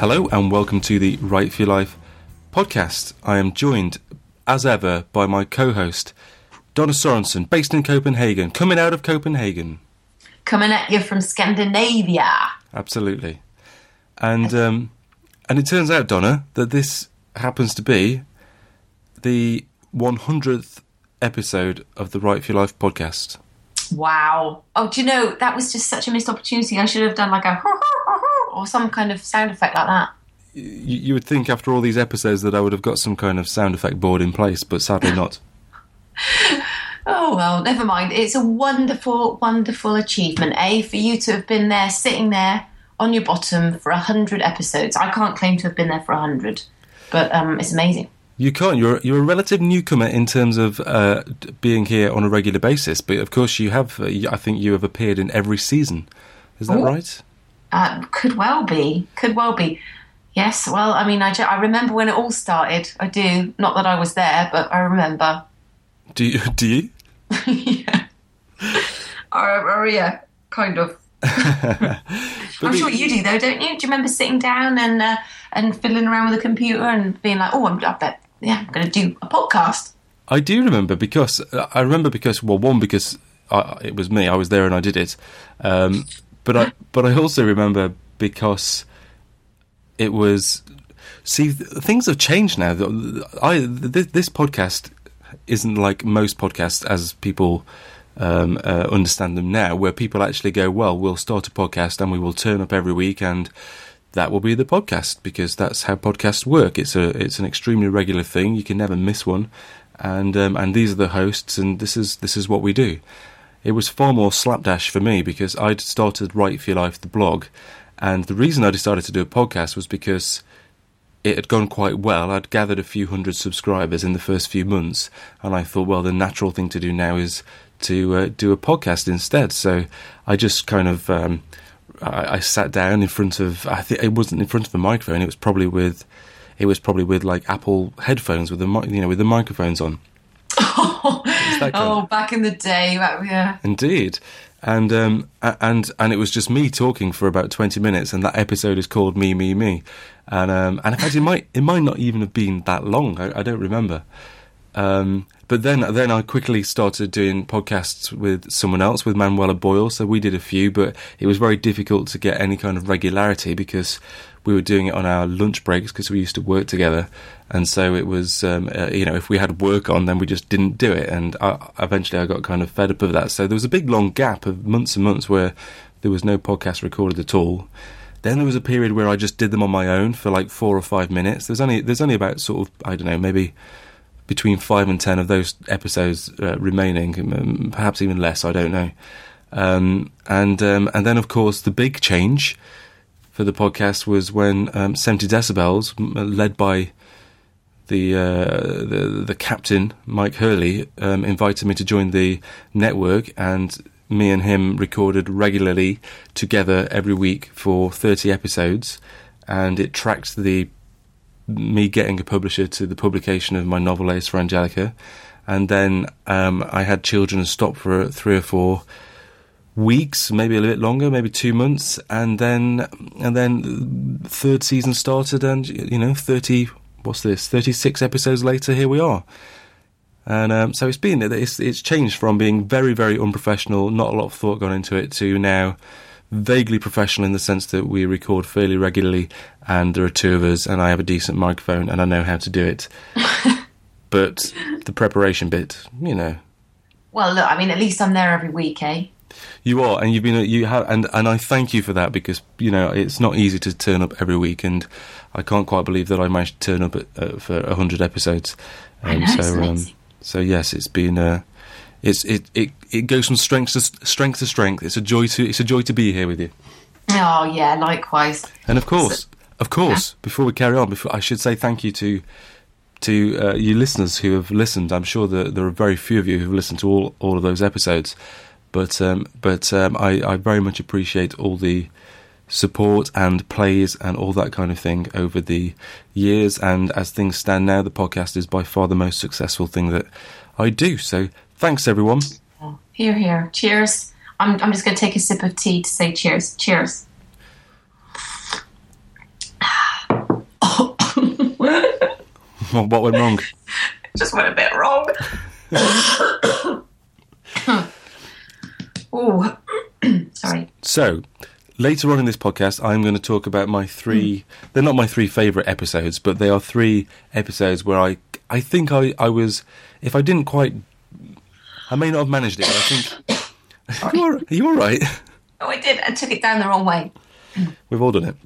Hello and welcome to the Write for Your Life podcast. I am joined, as ever, by my co host, Donna Sorensen, based in Copenhagen, coming out of Copenhagen. Coming at you from Scandinavia. Absolutely. And, um, and it turns out, Donna, that this happens to be the 100th episode of the Write for Your Life podcast. Wow. Oh, do you know, that was just such a missed opportunity. I should have done like a or some kind of sound effect like that. You, you would think after all these episodes that I would have got some kind of sound effect board in place, but sadly not. Oh, well, never mind. It's a wonderful, wonderful achievement, eh? For you to have been there, sitting there on your bottom for a 100 episodes. I can't claim to have been there for a 100, but um, it's amazing. You can't. You're you're a relative newcomer in terms of uh, being here on a regular basis, but of course you have. Uh, I think you have appeared in every season. Is that Ooh. right? Uh, could well be. Could well be. Yes. Well, I mean, I, I remember when it all started. I do. Not that I was there, but I remember. Do you? Do you? yeah. Or, or, yeah, kind of. I'm sure you do, though, don't you? Do you remember sitting down and uh, and fiddling around with a computer and being like, "Oh, I'm, I bet, yeah, I'm going to do a podcast." I do remember because uh, I remember because well, one because I, it was me. I was there and I did it. Um, but I but I also remember because it was. See, th- things have changed now. I th- this podcast isn't like most podcasts as people um, uh, understand them now, where people actually go, "Well, we'll start a podcast and we will turn up every week and." That will be the podcast because that's how podcasts work. It's a it's an extremely regular thing. You can never miss one, and um, and these are the hosts, and this is this is what we do. It was far more slapdash for me because I'd started Write for Your Life, the blog, and the reason I decided to do a podcast was because it had gone quite well. I'd gathered a few hundred subscribers in the first few months, and I thought, well, the natural thing to do now is to uh, do a podcast instead. So I just kind of um, I, I sat down in front of. I think it wasn't in front of a microphone. It was probably with. It was probably with like Apple headphones with the you know with the microphones on. Kind oh, back in the day, yeah. Indeed, and um, and and it was just me talking for about twenty minutes, and that episode is called "Me, Me, Me," and um, and in fact, it might it might not even have been that long. I, I don't remember. Um, but then then I quickly started doing podcasts with someone else, with Manuela Boyle. So we did a few, but it was very difficult to get any kind of regularity because we were doing it on our lunch breaks because we used to work together. And so it was, um, uh, you know, if we had work on, then we just didn't do it. And I, eventually I got kind of fed up of that. So there was a big long gap of months and months where there was no podcast recorded at all. Then there was a period where I just did them on my own for like four or five minutes. There's only there's only about sort of I don't know maybe between five and ten of those episodes uh, remaining, perhaps even less. I don't know. Um, and um, and then of course the big change for the podcast was when um, 70 decibels, led by the uh, the the captain Mike Hurley, um, invited me to join the network, and me and him recorded regularly together every week for 30 episodes, and it tracked the me getting a publisher to the publication of my novel Ace for Angelica, and then um, I had children stop for three or four weeks, maybe a little bit longer, maybe two months, and then and then the third season started, and you know, thirty what's this, thirty six episodes later, here we are. And um, so it's been it's it's changed from being very very unprofessional, not a lot of thought gone into it, to now vaguely professional in the sense that we record fairly regularly, and there are two of us, and I have a decent microphone, and I know how to do it. but the preparation bit, you know, Well, look, I mean, at least I'm there every week, eh? You are, and you've been, you have, and and I thank you for that because you know it's not easy to turn up every week, and I can't quite believe that I managed to turn up at, uh, for hundred episodes. I know, so, um, so yes, it's been, uh, it's it, it it goes from strength to strength to strength. It's a joy to it's a joy to be here with you, Oh, yeah, likewise. and of course, of course, before we carry on, before I should say thank you to to uh, you listeners who have listened. I'm sure that there are very few of you who've listened to all all of those episodes. But um, but um, I, I very much appreciate all the support and plays and all that kind of thing over the years. And as things stand now, the podcast is by far the most successful thing that I do. So thanks, everyone. Oh, here, here. Cheers. I'm, I'm just going to take a sip of tea to say cheers. Cheers. what went wrong? Just went a bit wrong. Oh, sorry. So, later on in this podcast, I'm going to talk about my three. Mm. They're not my three favourite episodes, but they are three episodes where I, I think I, I was. If I didn't quite, I may not have managed it. But I think. are, you all, are you all right? Oh, I did. I took it down the wrong way. We've all done it.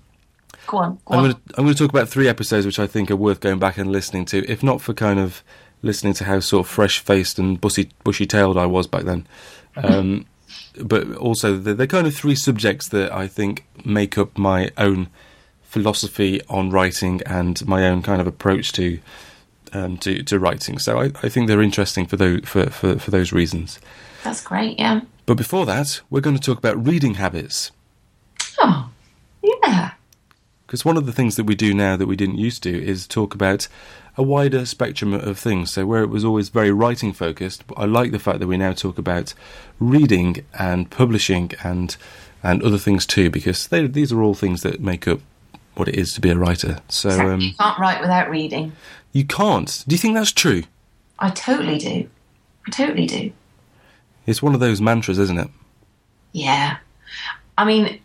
Go on. Go I'm on. going to I'm going to talk about three episodes which I think are worth going back and listening to, if not for kind of listening to how sort of fresh faced and bushy bushy tailed I was back then. Um, but also they're, they're kind of three subjects that I think make up my own philosophy on writing and my own kind of approach to um, to, to writing. So I, I think they're interesting for those for, for, for those reasons. That's great. Yeah. But before that, we're going to talk about reading habits. Oh, yeah. Because one of the things that we do now that we didn't used to is talk about a wider spectrum of things. So where it was always very writing focused, I like the fact that we now talk about reading and publishing and and other things too, because they, these are all things that make up what it is to be a writer. So Exactly. um, you can't write without reading. you can't. Do you think that's true? I totally do. I totally do. It's one of those mantras, isn't it? Yeah. I mean,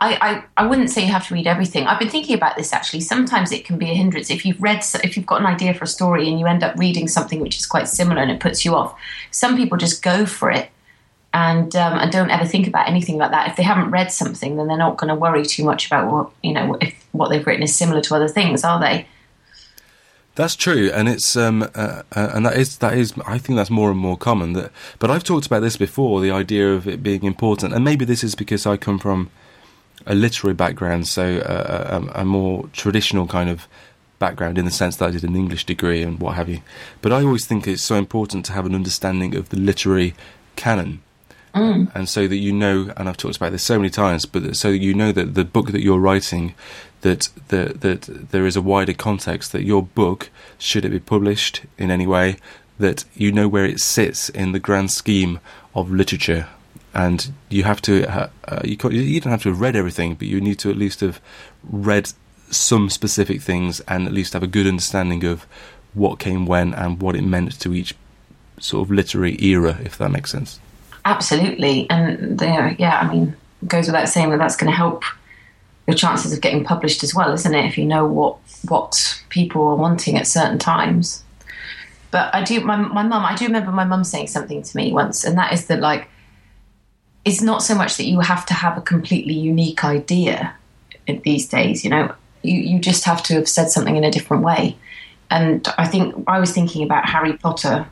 I, I, I wouldn't say you have to read everything. I've been thinking about this actually. Sometimes it can be a hindrance if you've read, if you've got an idea for a story and you end up reading something which is quite similar and it puts you off. Some people just go for it and um, and don't ever think about anything like that. If they haven't read something, then they're not going to worry too much about what you know if what they've written is similar to other things, are they? That's true, and it's um, uh, uh, and that is that is I think that's more and more common. That, but I've talked about this before, the idea of it being important, and maybe this is because I come from a literary background, so uh, a, a more traditional kind of background in the sense that I did an English degree and what have you. But I always think it's so important to have an understanding of the literary canon. And so that you know, and I've talked about this so many times, but so that you know that the book that you're writing, that that that there is a wider context. That your book, should it be published in any way, that you know where it sits in the grand scheme of literature, and you have to uh, uh, you you don't have to have read everything, but you need to at least have read some specific things and at least have a good understanding of what came when and what it meant to each sort of literary era, if that makes sense. Absolutely, and yeah, I mean, it goes without saying that that's going to help your chances of getting published as well, isn't it? If you know what what people are wanting at certain times. But I do, my my mum, I do remember my mum saying something to me once, and that is that like, it's not so much that you have to have a completely unique idea these days. You know, you you just have to have said something in a different way. And I think I was thinking about Harry Potter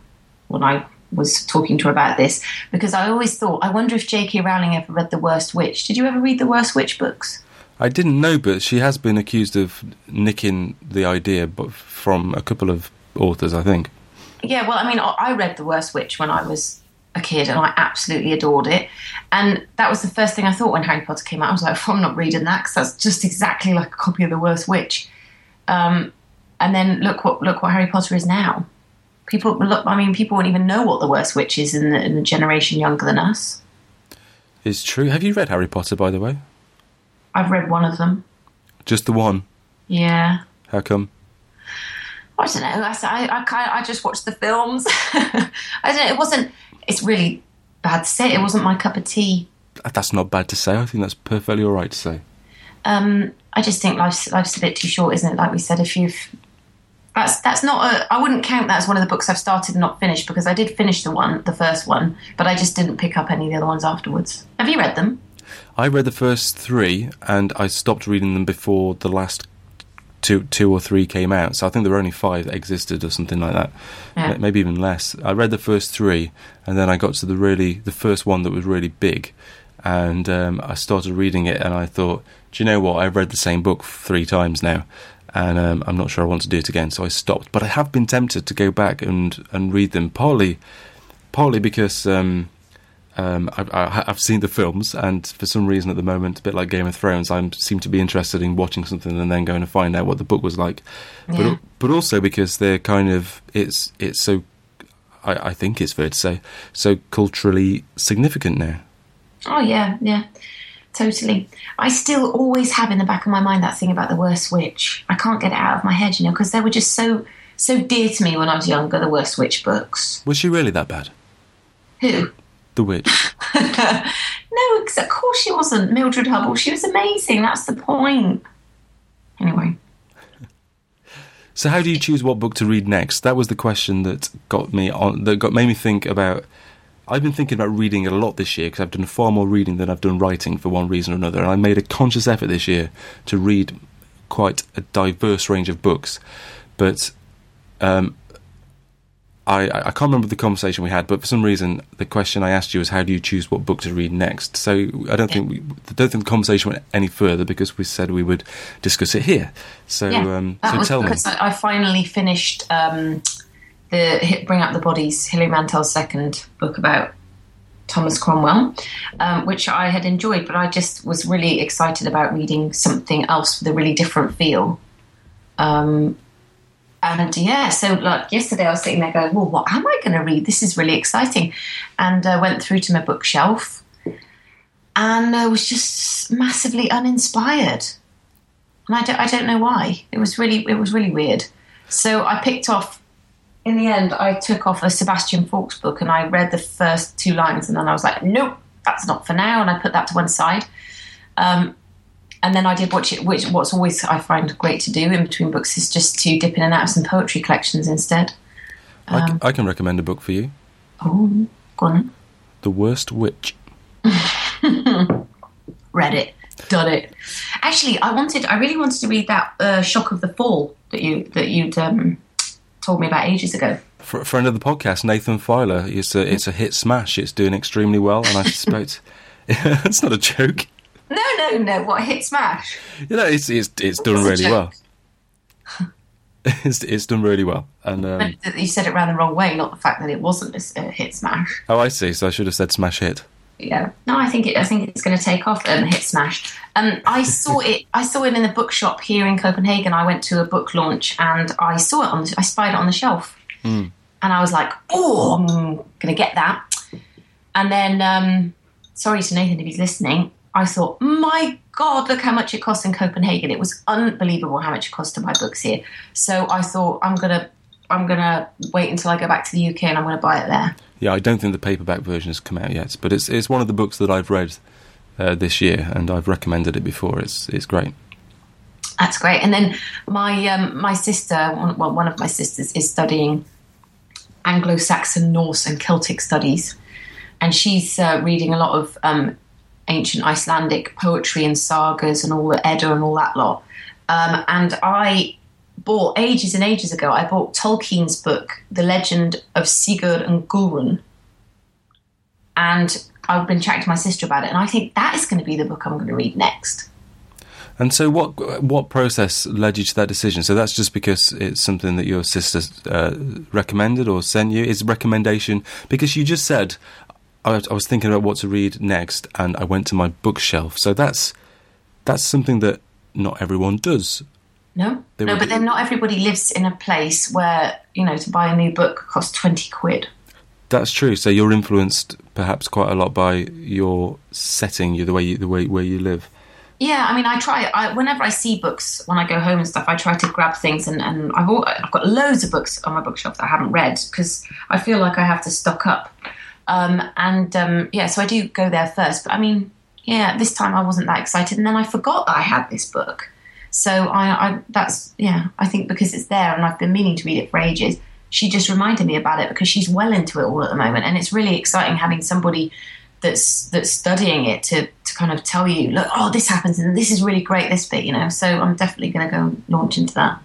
when I was talking to her about this because I always thought, I wonder if J.K. Rowling ever read The Worst Witch. Did you ever read The Worst Witch books? I didn't know, but she has been accused of nicking the idea, from a couple of authors, I think. Yeah, well, I mean, I I read The Worst Witch when I was a kid and I absolutely adored it. And that was the first thing I thought when Harry Potter came out. I was like, I'm not reading that because that's just exactly like a copy of The Worst Witch. Um, and then look what look what Harry Potter is now. People look. I mean, people won't even know what The Worst Witch is in the, in the generation younger than us. It's true. Have you read Harry Potter, by the way? I've read one of them. Just the one. Yeah. How come? I don't know. I, I, I, I just watched the films. I don't know. It wasn't. It's really bad to say. It wasn't my cup of tea. That's not bad to say. I think that's perfectly all right to say. Um, I just think life's life's a bit too short, isn't it? Like we said, if you've that's that's not a. I wouldn't count that as one of the books I've started and not finished because I did finish the one, the first one, but I just didn't pick up any of the other ones afterwards. Have you read them? I read the first three, and I stopped reading them before the last two, two or three came out. So I think there were only five that existed, or something like that. Yeah. Maybe even less. I read the first three, and then I got to the really the first one that was really big, and um, I started reading it, and I thought, do you know what? I've read the same book three times now. And um, I'm not sure I want to do it again, so I stopped. But I have been tempted to go back and, and read them, partly partly because um, um, I, I, I've seen the films, and for some reason at the moment, a bit like Game of Thrones, I seem to be interested in watching something and then going to find out what the book was like. Yeah. But but also because they're kind of it's it's so I, I think it's fair to say so culturally significant now. Oh yeah, yeah, totally. I still always have in the back of my mind that thing about the worst witch. I can't get it out of my head, you know, because they were just so so dear to me when I was younger. The worst witch books. Was she really that bad? Who? The witch. no, because of course she wasn't. Mildred Hubble. She was amazing. That's the point. Anyway. So, how do you choose what book to read next? That was the question that got me on. That got made me think about. I've been thinking about reading a lot this year because I've done far more reading than I've done writing for one reason or another. And I made a conscious effort this year to read quite a diverse range of books. But um, I, I can't remember the conversation we had, but for some reason the question I asked you was how do you choose what book to read next? So I don't think we, I don't think the conversation went any further because we said we would discuss it here. So yeah, um, that so tell me. because I finally finished um, the Bring Up the Bodies, Hilary Mantel's second book about Thomas Cromwell, um, which I had enjoyed, but I just was really excited about reading something else with a really different feel. Um, and yeah, so like yesterday, I was sitting there going, "Well, what am I going to read? This is really exciting," and I went through to my bookshelf, and I was just massively uninspired, and I don't, I don't know why. It was really, it was really weird. So I picked off. In the end, I took off a Sebastian Faulks book, and I read the first two lines, and then I was like, "Nope, that's not for now," and I put that to one side. Um, and then I did watch it, which what's always I find great to do in between books is just to dip in and out of some poetry collections instead. Um, I can recommend a book for you, oh, go on, The Worst Witch. read it, done it. Actually, I wanted, I really wanted to read that uh, Shock of the Fall that you that you'd um, told me about ages ago. Fr- friend of the podcast, Nathan Filer. It's a it's a hit smash. It's doing extremely well, and I suspect it's not a joke. No, no, no. What hit smash? You know, it's it's it's done really well. it's it's done really well, and um, you said it round the wrong way, not the fact that it wasn't a hit smash. oh, I see. So I should have said smash hit. yeah. No, I think it. I think it's going to take off and hit smash. Um, I saw it. I saw it in the bookshop here in Copenhagen. I went to a book launch and I saw it on. The, I spied it on the shelf, and I was like, "Oh, I'm going to get that." And then, um, sorry to Nathan if he's listening. I thought, "My God, look how much it costs in Copenhagen! It was unbelievable how much it cost to buy books here." So I thought, "I'm gonna." I'm gonna wait until I go back to the UK and I'm gonna buy it there. Yeah, I don't think the paperback version has come out yet, but it's it's one of the books that I've read uh, this year, and I've recommended it before. It's it's great. That's great. And then my um, my sister, one, well, one of my sisters, is studying Anglo-Saxon, Norse, and Celtic studies, and she's uh, reading a lot of um, ancient Icelandic poetry and sagas and all the Edda and all that lot. Um, and I bought ages and ages ago. I bought Tolkien's book, The Legend of Sigurd and Gudrun, and I've been chatting to my sister about it, and I think that is going to be the book I'm going to read next. And so, what what process led you to that decision? So that's just because it's something that your sister uh, recommended or sent you. Is recommendation because you just said I was, I was thinking about what to read next, and I went to my bookshelf. So that's that's something that not everyone does. No, They no, but then not everybody lives in a place where you know to buy a new book costs twenty quid. That's true. So you're influenced perhaps quite a lot by your setting, you the way you, the way where you live. Yeah, I mean, I try. I, whenever I see books when I go home and stuff, I try to grab things, and, and I've all, I've got loads of books on my bookshelf that I haven't read because I feel like I have to stock up. Um, and um, yeah, so I do go there first. But I mean, yeah, this time I wasn't that excited, and then I forgot that I had this book. So I, I that's yeah, I think because it's there and I've been meaning to read it for ages. She just reminded me about it because she's well into it all at the moment, and it's really exciting having somebody that's that's studying it to to kind of tell you, look, oh, this happens and this is really great, this bit, you know. So I'm definitely going to go launch into that.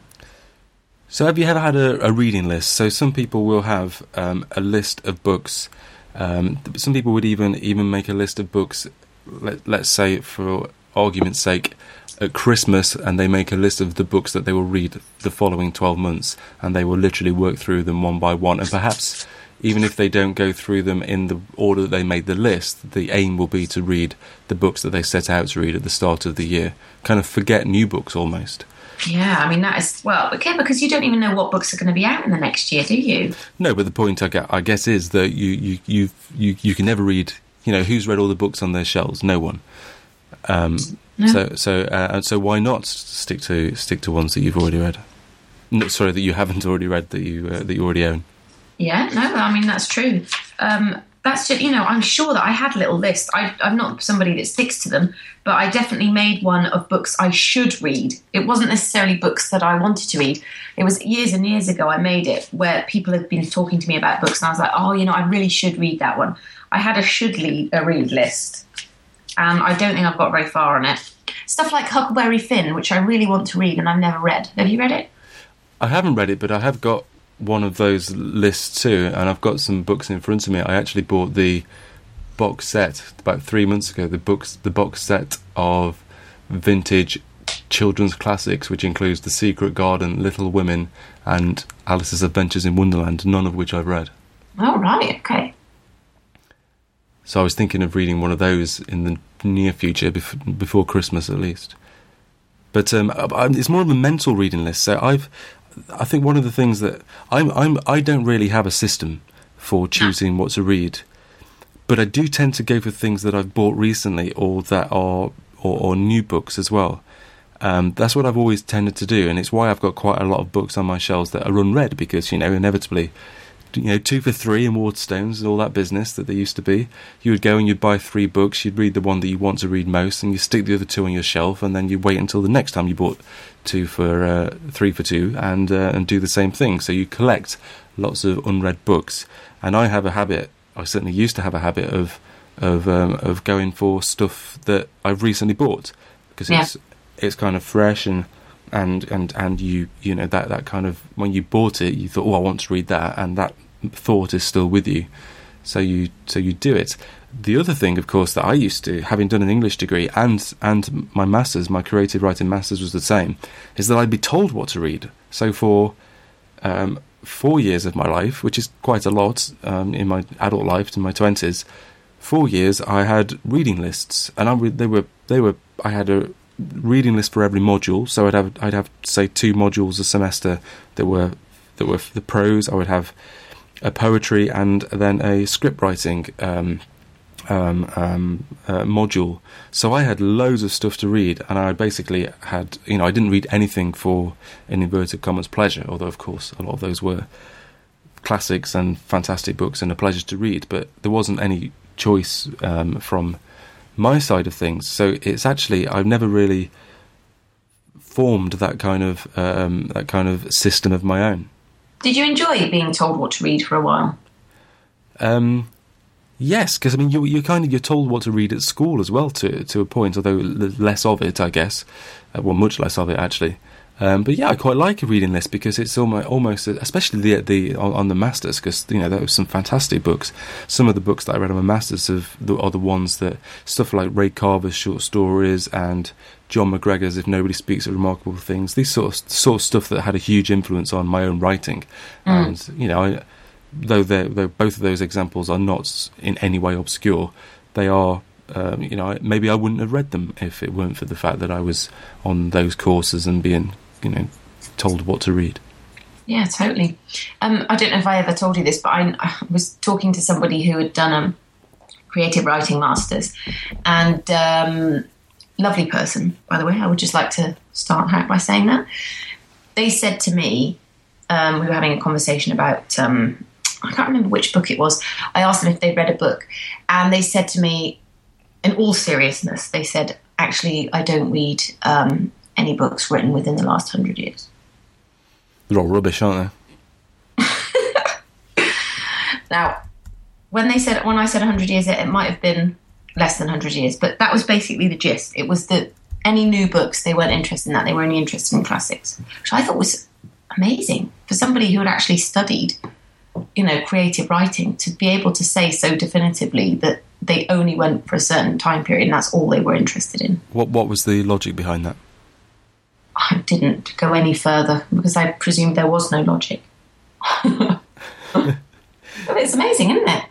So, have you ever had a, a reading list? So, some people will have um, a list of books. Um, some people would even even make a list of books. Let, let's say, for argument's sake, at Christmas, and they make a list of the books that they will read the following twelve months, and they will literally work through them one by one. And perhaps, even if they don't go through them in the order that they made the list, the aim will be to read the books that they set out to read at the start of the year. Kind of forget new books almost. Yeah, I mean that is well, okay, because you don't even know what books are going to be out in the next year, do you? No, but the point I, get, I guess is that you, you, you, you, you can never read. You know, who's read all the books on their shelves? No one. Um, no. So so uh, so why not stick to stick to ones that you've already read? No, sorry, that you haven't already read that you uh, that you already own. Yeah, no, I mean that's true. Um, that's just you know I'm sure that I had little list. I, I'm not somebody that sticks to them, but I definitely made one of books I should read. It wasn't necessarily books that I wanted to read. It was years and years ago I made it where people had been talking to me about books, and I was like, oh, you know, I really should read that one. I had a should read, a read list, and I don't think I've got very far on it. Stuff like Huckleberry Finn, which I really want to read and I've never read. Have you read it? I haven't read it, but I have got one of those lists too, and I've got some books in front of me. I actually bought the box set about three months ago. The books, the box set of vintage children's classics, which includes The Secret Garden, Little Women, and Alice's Adventures in Wonderland. None of which I've read. Oh right, okay. So I was thinking of reading one of those in the near future, before Christmas at least. But um, it's more of a mental reading list. So I've, I think one of the things that I'm, I'm, I don't really have a system for choosing what to read, but I do tend to go for things that I've bought recently or that are or, or new books as well. Um, that's what I've always tended to do, and it's why I've got quite a lot of books on my shelves that are unread because you know inevitably you know, two for three in Waterstones and all that business that there used to be. You would go and you'd buy three books, you'd read the one that you want to read most, and you stick the other two on your shelf, and then you wait until the next time you bought two for uh, three for two, and uh, and do the same thing. So you collect lots of unread books, and I have a habit. I certainly used to have a habit of of um, of going for stuff that I've recently bought because yeah. it's it's kind of fresh and and and and you you know that that kind of when you bought it you thought oh I want to read that and that thought is still with you. So you so you do it. The other thing, of course, that I used to, having done an English degree and and my masters, my creative writing masters was the same, is that I'd be told what to read. So for um, four years of my life, which is quite a lot um, in my adult life, in my twenties, four years I had reading lists, and I they were they were I had a reading list for every module. So I'd have I'd have say two modules a semester that were that were the prose. I would have a poetry and then a script writing um, um, um, uh, module. So I had loads of stuff to read, and I basically had, you know, I didn't read anything for an inverted commas pleasure, although of course a lot of those were classics and fantastic books and a pleasure to read, but there wasn't any choice um, from my side of things. So it's actually I've never really formed that kind of um, that kind of system of my own. Did you enjoy being told what to read for a while? Um, yes, because I mean, you you kind of you're told what to read at school as well to to a point, although less of it, I guess. Uh, well, much less of it actually. Um, but yeah, I quite like a reading list because it's almost, almost especially the the on, on the masters because you know there were some fantastic books. Some of the books that I read on my masters have, are the ones that stuff like Ray Carver's short stories and Jon McGregor's "If Nobody Speaks of Remarkable Things." These sort of sort of stuff that had a huge influence on my own writing, mm. and you know, I, though, though both of those examples are not in any way obscure, they are um, you know, maybe I wouldn't have read them if it weren't for the fact that I was on those courses and being you know told what to read. Yeah, totally. Um, I don't know if I ever told you this, but I, I was talking to somebody who had done a creative writing masters, and um, lovely person, by the way. I would just like to start out by saying that they said to me, um, we were having a conversation about. Um, I can't remember which book it was. I asked them if they'd read a book, and they said to me, in all seriousness, they said, "Actually, I don't read um, any books written within the last hundred years. They're all rubbish, aren't they? now, when they said when I said hundred years, it, it might have been less than hundred years, but that was basically the gist. It was that any new books they weren't interested in that; they were only interested in classics, which I thought was amazing for somebody who had actually studied, you know, creative writing to be able to say so definitively that they only went for a certain time period and that's all they were interested in. What What was the logic behind that? I didn't go any further because I presumed there was no logic. it's amazing, isn't it?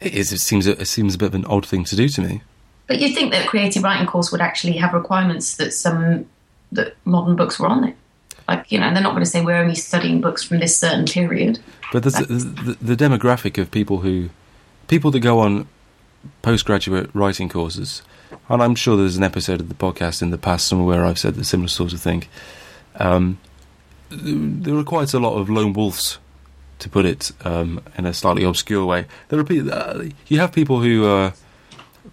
It is. It seems. It seems a bit of an odd thing to do to me. But you'd think that a creative writing course would actually have requirements that some that modern books were on it. Like you know, they're not going to say we're only studying books from this certain period. But the, the demographic of people who people that go on postgraduate writing courses and I'm sure there's an episode of the podcast in the past somewhere where I've said the similar sort of thing. Um, there are quite a lot of lone wolves, to put it um, in a slightly obscure way. There are people, uh, you have people who are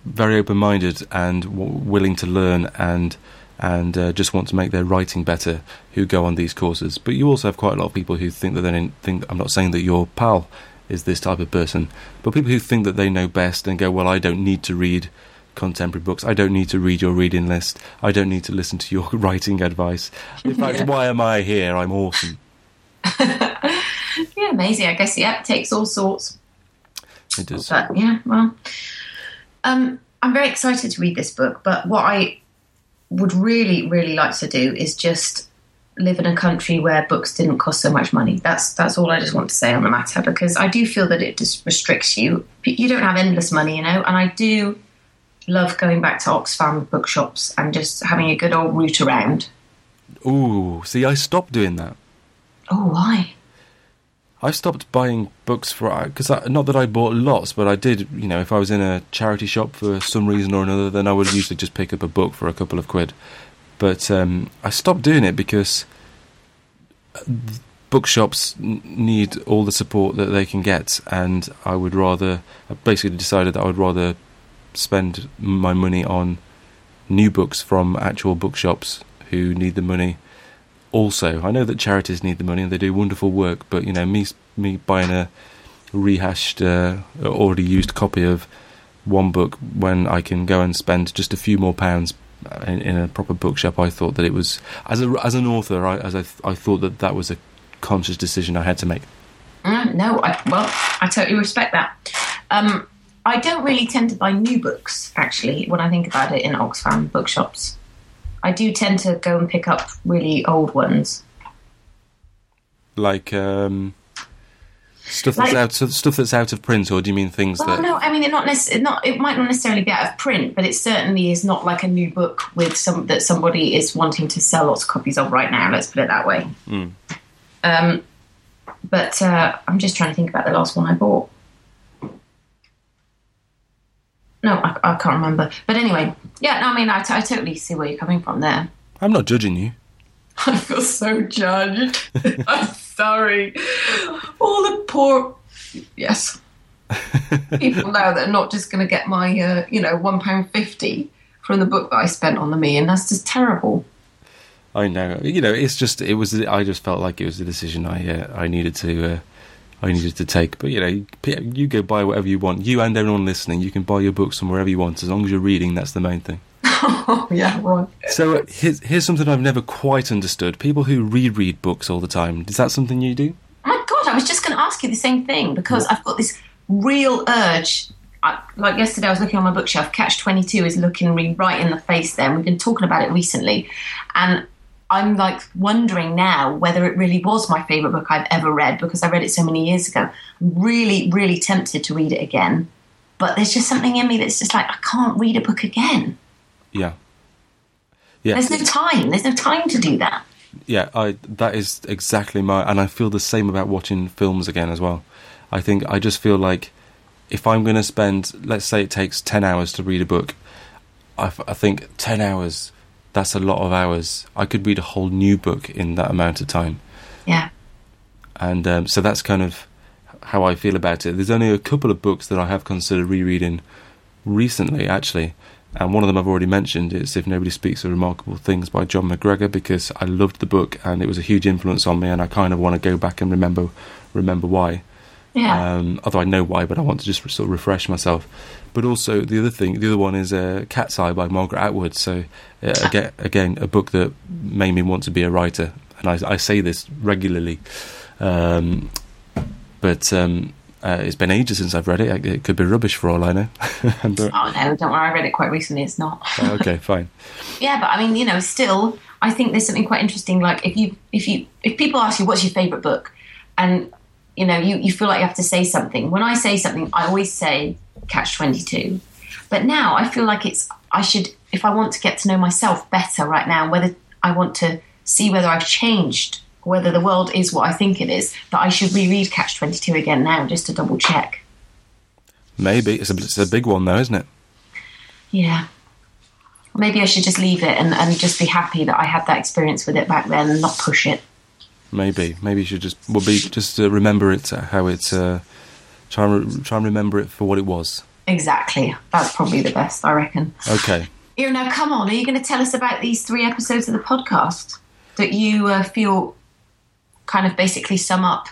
very open-minded and w- willing to learn and and uh, just want to make their writing better who go on these courses. But you also have quite a lot of people who think that they think. I'm not saying that your pal is this type of person, but people who think that they know best and go, well, I don't need to read contemporary books. I don't need to read your reading list. I don't need to listen to your writing advice. In fact, yeah. why am I here? I'm awesome. yeah, amazing. I guess yeah, it takes all sorts. It does. But yeah, well, um, I'm very excited to read this book. But what I would really, really like to do is just live in a country where books didn't cost so much money. That's that's all I just want to say on the matter because I do feel that it just restricts you. You don't have endless money, you know, and I do love going back to Oxfam bookshops and just having a good old route around. Ooh, see, I stopped doing that. Oh, why? I stopped buying books for uh, because not that I bought lots, but I did. You know, if I was in a charity shop for some reason or another, then I would usually just pick up a book for a couple of quid. But um, I stopped doing it because bookshops need all the support that they can get, and I would rather. I basically decided that I would rather spend my money on new books from actual bookshops who need the money. Also, I know that charities need the money and they do wonderful work, but you know, me me buying a rehashed, uh, already used copy of one book when I can go and spend just a few more pounds in, in, a proper bookshop, I thought that it was as a as an author, I, as I, I thought that that was a conscious decision I had to make. Mm, no, I, well, I totally respect that. Um, I don't really tend to buy new books actually when I think about it in Oxfam bookshops. I do tend to go and pick up really old ones, like um, Stuff that's like, out stuff that's out of print, or do you mean things well, that? No, I mean it not necessarily. Not it might not necessarily be out of print, but it certainly is not like a new book with some that somebody is wanting to sell lots of copies of right now. Let's put it that way. Mm. Um, but uh, I'm just trying to think about the last one I bought. No, I, I can't remember. But anyway, yeah. No, I mean, I, t- I totally see where you're coming from there. I'm not judging you. I feel so judged. I'm sorry. All the poor, yes, people now that are not just going to get my, uh, you know, one pound fifty from the book that I spent on the me, and that's just terrible. I know. You know, it's just it was. I just felt like it was a decision I uh, I needed to. Uh, I needed to take, but you know, you go buy whatever you want. You and everyone listening, you can buy your books from wherever you want, as long as you're reading. That's the main thing. yeah, right. So uh, here's, here's something I've never quite understood. People who reread books all the time, is that something you do? Oh my God, I was just going to ask you the same thing because what? I've got this real urge. I, like yesterday, I was looking on my bookshelf. Catch 22 is looking me right in the face there. We've been talking about it recently. And I'm like wondering now whether it really was my favourite book I've ever read because I read it so many years ago. I'm really, really tempted to read it again. But there's just something in me that's just like, I can't read a book again. Yeah. Yeah. There's no time. There's no time to do that. Yeah, I that is exactly my and I feel the same about watching films again as well. I think I just feel like if I'm going to spend let's say it takes 10 hours to read a book, I, I think 10 hours that's a lot of hours. I could read a whole new book in that amount of time. Yeah. And um, so that's kind of how I feel about it. There's only a couple of books that I have considered rereading recently, actually and one of them I've already mentioned is If Nobody Speaks of Remarkable Things by Jon McGregor because I loved the book and it was a huge influence on me and I kind of want to go back and remember remember why. Yeah. Um, although I know why, but I want to just sort of refresh myself. But also the other thing, the other one is uh, Cat's Eye by Margaret Atwood. So uh, again, again, a book that made me want to be a writer, and I, I say this regularly. Um, but um, uh, it's been ages since I've read it. It could be rubbish for all I know. and, uh, oh no, don't worry. I read it quite recently. It's not. oh, okay, fine. yeah, but I mean, you know, still, I think there's something quite interesting. Like if you, if you, if people ask you what's your favorite book, and you know, you you feel like you have to say something. When I say something, I always say Catch Twenty Two. But now I feel like it's I should if I want to get to know myself better right now, whether I want to see whether I've changed whether the world is what I think it is, that I should reread Catch 22 again now just to double check. Maybe. It's a, it's a big one, though, isn't it? Yeah. maybe I should just leave it and, and just be happy that I had that experience with it back then and not push it. Maybe, maybe you should just well be just uh, remember it uh, how it uh, try and try and remember it for what it was. Exactly, that's probably the best, I reckon. Okay. You now, come on. Are you going to tell us about these three episodes of the podcast that you uh, feel kind of basically sum up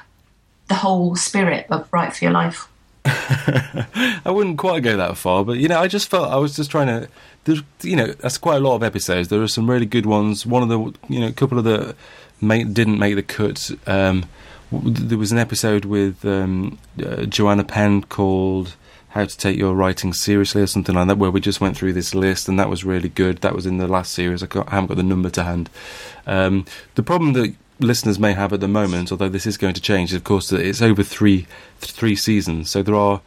the whole spirit of Write for Your Life? I wouldn't quite go that far, but you know, I just felt I was just trying to. There's, you know, that's quite a lot of episodes. There are some really good ones. One of the, you know, a couple of the didn't make the cut. Um, there was an episode with um, uh, Joanna Penn called "How to Take Your Writing Seriously" or something like that, where we just went through this list, and that was really good. That was in the last series. I, I haven't got the number to hand. Um, the problem that listeners may have at the moment, although this is going to change, of course, it's over three three seasons. So there are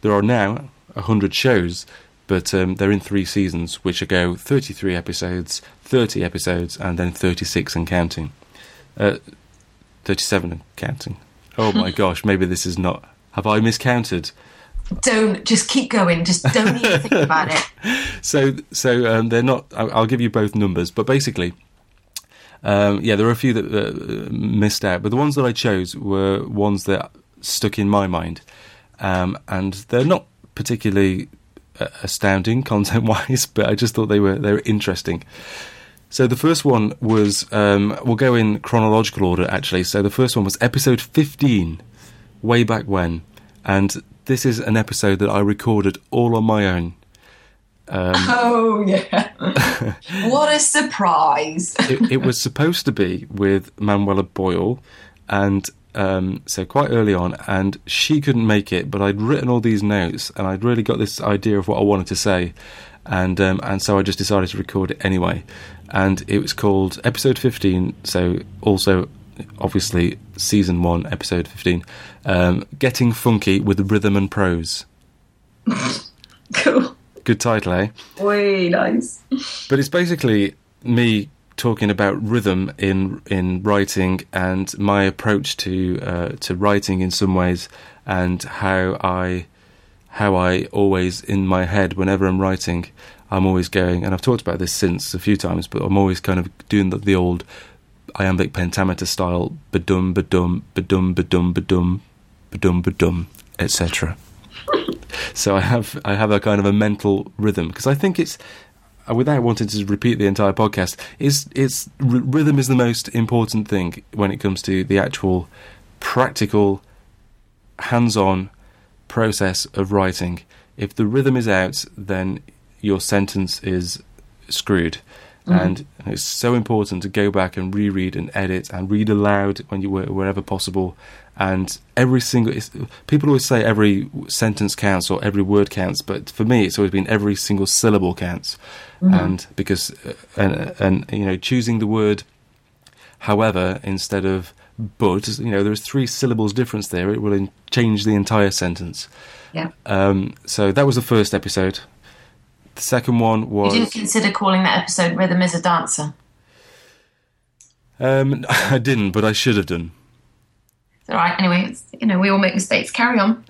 there are now hundred shows, but um, they're in three seasons, which go thirty three episodes, thirty episodes, and then thirty six and counting, uh, thirty seven and counting. Oh my gosh, maybe this is not. Have I miscounted? Don't just keep going. Just don't even think about it. So, so um, they're not. I'll, I'll give you both numbers, but basically, um, yeah, there were a few that uh, missed out, but the ones that I chose were ones that stuck in my mind, um, and they're not particularly uh, astounding content-wise, but I just thought they were they were interesting. So the first one was um, we'll go in chronological order actually. So the first one was episode fifteen, way back when, and this is an episode that I recorded all on my own. Um, oh yeah! what a surprise! it, it, was supposed to be with Manuela Boyle, and um, so quite early on, and she couldn't make it. But I'd written all these notes, and I'd really got this idea of what I wanted to say, and um, and so I just decided to record it anyway. And it was called episode fifteen. So also, obviously, season one, episode fifteen, um, getting funky with rhythm and prose. cool. Good title, eh? Way nice. but it's basically me talking about rhythm in in writing and my approach to uh, to writing in some ways and how I how I always in my head whenever I'm writing I'm always going and I've talked about this since a few times but I'm always kind of doing the, the old iambic pentameter style badum badum badum badum badum badum badum etc so I have I have a kind of a mental rhythm because I think it's uh, without wanting to repeat the entire podcast is it's r- rhythm is the most important thing when it comes to the actual practical hands-on process of writing if the rhythm is out then your sentence is screwed mm-hmm. and it's so important to go back and reread and edit and read aloud when you wherever possible and every single people always say every sentence counts or every word counts but for me it's always been every single syllable counts. Mm-hmm. and because uh, and and you know choosing the word however instead of but you know there's three syllables difference there it will in- change the entire sentence. Yeah. Um, so that was the first episode. The second one was you didn't consider calling that episode rhythm is a dancer? Um, I didn't but I should have done all right. Anyway, you know, we all make mistakes. Carry on.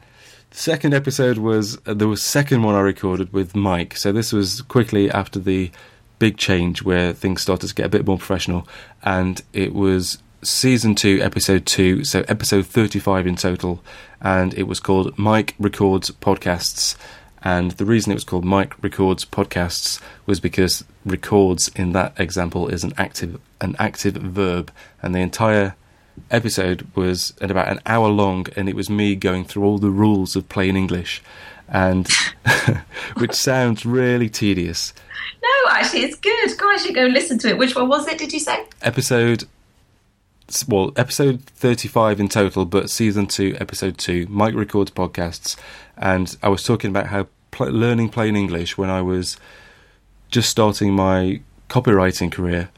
The second episode was uh, the second one I recorded with Mike. So this was quickly after the big change where things started to get a bit more professional, and it was season two, episode two, so episode thirty-five in total, and it was called Mike Records Podcasts. And the reason it was called Mike Records Podcasts was because records in that example is an active an active verb, and the entire episode was at about an hour long, and it was me going through all the rules of plain English, and which sounds really tedious. No, actually, it's good. Guys, should go and listen to it. Which one was it? Did you say episode? Well, episode thirty-five in total, but season two, episode two. Mike records podcasts, and I was talking about how pl- learning plain English when I was just starting my copywriting career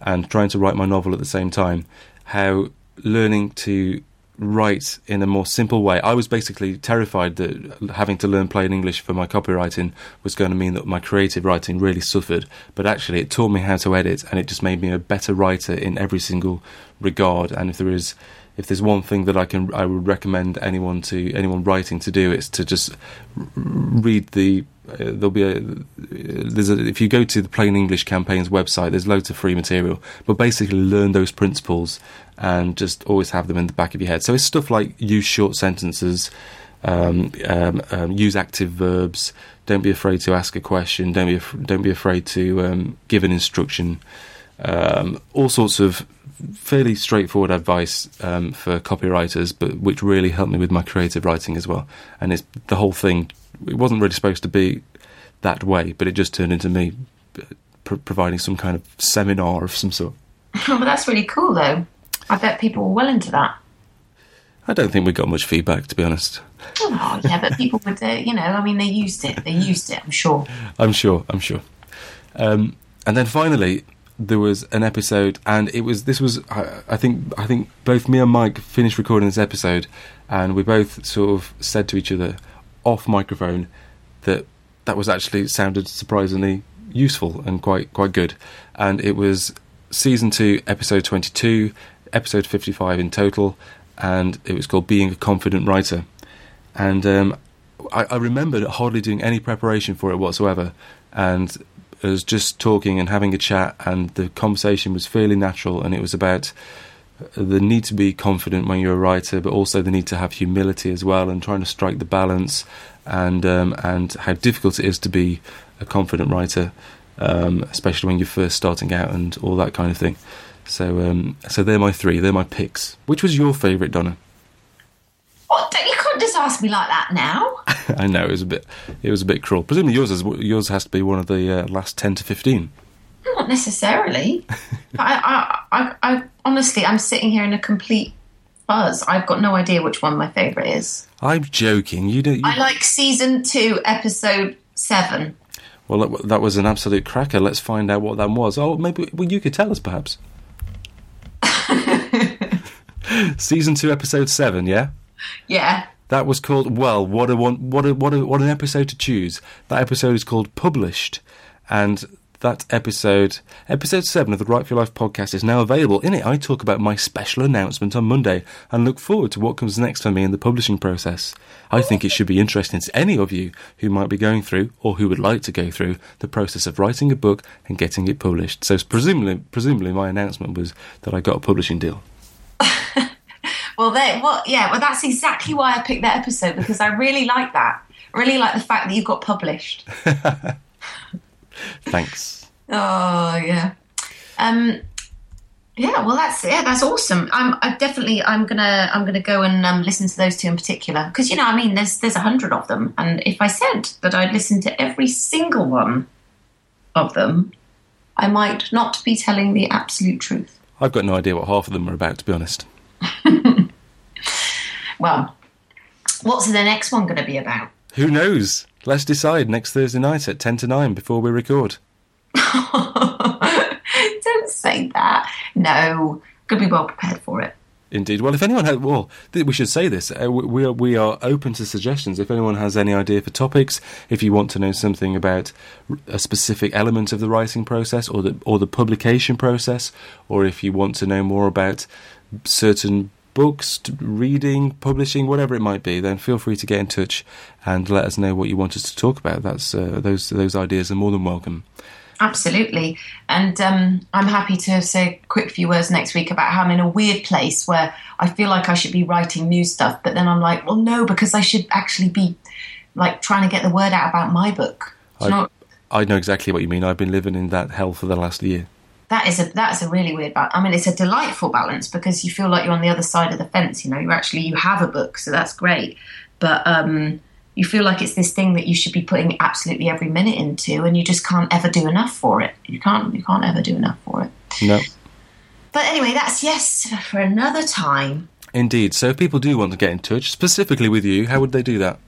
and trying to write my novel at the same time how learning to write in a more simple way. I was basically terrified that having to learn plain English for my copywriting was going to mean that my creative writing really suffered. But actually, it taught me how to edit, and it just made me a better writer in every single regard. And if there is, if there's one thing that I can, I would recommend anyone to anyone writing to do, it's to just read the there'll be a there's a if you go to the Plain English campaign's website, there's loads of free material. But basically, learn those principles and just always have them in the back of your head. So it's stuff like use short sentences, um, um, um, use active verbs. Don't be afraid to ask a question. Don't be af- don't be afraid to um, give an instruction. Um, all sorts of fairly straightforward advice um, for copywriters, but which really helped me with my creative writing as well. And it's the whole thing. It wasn't really supposed to be that way, but it just turned into me pr- providing some kind of seminar of some sort. But that's really cool, though. I bet people were well into that. I don't think we got much feedback, to be honest. Oh, yeah, but people would, uh, you know, I mean, they used it. They used it, I'm sure. I'm sure, I'm sure. Um, and then finally, there was an episode, and it was this was I, I think I think both me and Mike finished recording this episode, and we both sort of said to each other off microphone that that was actually sounded surprisingly useful and quite quite good, and it was season two, episode twenty two, episode fifty five in total, and it was called Being a Confident Writer, and um, I, I remembered hardly doing any preparation for it whatsoever, and was just talking and having a chat, and the conversation was fairly natural, and it was about the need to be confident when you're a writer, but also the need to have humility as well, and trying to strike the balance, and um, and how difficult it is to be a confident writer, um, especially when you're first starting out and all that kind of thing. So, um, so they're my three. They're my picks. Which was your favourite, Donna? What? Don't, you can't just ask me like that now. I know it was a bit. It was a bit cruel. Presumably yours is yours has to be one of the uh, last ten to fifteen. Not necessarily. I, I, I, I, honestly, I'm sitting here in a complete buzz. I've got no idea which one my favourite is. I'm joking. You don't. You... I like season two, episode seven. Well, that, that was an absolute cracker. Let's find out what that was. Oh, maybe well, you could tell us, perhaps. season two, episode seven. Yeah. Yeah. That was called well. What a. What a what a what an episode to choose. That episode is called Published, and that episode, episode seven of the Write for Your Life podcast, is now available. In it, I talk about my special announcement on Monday and look forward to what comes next for me in the publishing process. I think it should be interesting to any of you who might be going through or who would like to go through the process of writing a book and getting it published. So, presumably, presumably, my announcement was that I got a publishing deal. Well, there, well, yeah, well, that's exactly why I picked that episode because I really like that. I really like the fact that you got published. Thanks. Oh yeah, um, yeah. Well, that's yeah, that's awesome. I'm I definitely I'm gonna I'm gonna go and um, listen to those two in particular because you know I mean there's there's a hundred of them, and if I said that I'd listen to every single one of them, I might not be telling the absolute truth. I've got no idea what half of them are about, to be honest. Well, what's the next one going to be about? Who knows? Let's decide next Thursday night at 10 to 9 before we record. Don't say that. No, could be well prepared for it. Indeed. Well, if anyone has, well, we should say this. Uh, we are we are open to suggestions. If anyone has any idea for topics, if you want to know something about a specific element of the writing process or the or the publication process, or if you want to know more about certain books, reading, publishing, whatever it might be, then feel free to get in touch and let us know what you want us to talk about. That's uh, those those ideas are more than welcome. Absolutely, and um, I'm happy to say a quick few words next week about how I'm in a weird place where I feel like I should be writing new stuff, but then I'm like, well, no, because I should actually be like trying to get the word out about my book. I, I know exactly what you mean. I've been living in that hell for the last year that is a that's a really weird balance. I mean, it's a delightful balance because you feel like you're on the other side of the fence. You know, you actually you have a book, so that's great. But um, you feel like it's this thing that you should be putting absolutely every minute into, and you just can't ever do enough for it. You can't you can't ever do enough for it. No. But anyway, that's yes for another time. Indeed. So if people do want to get in touch specifically with you, how would they do that?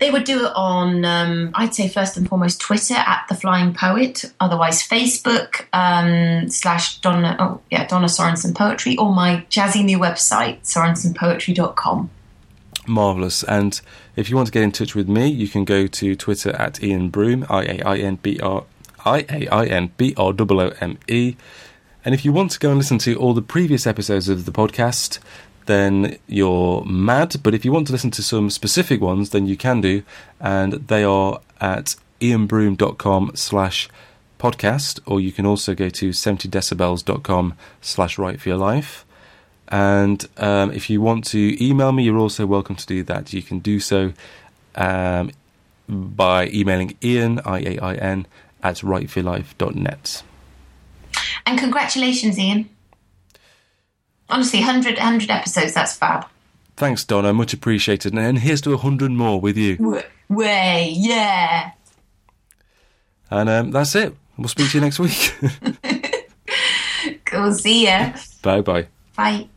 They would do it on, um, I'd say first and foremost, Twitter at the Flying Poet. Otherwise, Facebook um, slash Donna, oh yeah, Donna Sorensen Poetry, or my jazzy new website sorensenpoetry.com. Marvelous. And if you want to get in touch with me, you can go to Twitter at Iain Broome, I A I N B R I A I N B R O O M E. And if you want to go and listen to all the previous episodes of the podcast, then you're mad. But if you want to listen to some specific ones, then you can do, and they are at iainbroome.com slash podcast, or you can also go to 70decibels.com slash write for your life. And um, if you want to email me, you're also welcome to do that. You can do so um, by emailing Iain, I A I N, at writeforyourlife.net. And congratulations, Iain. Honestly, 100, 100 episodes, that's fab. Thanks, Donna. Much appreciated. And here's to 100 more with you. Way, yeah. And um, that's it. We'll speak to you next week. cool. See ya. Bye bye. Bye.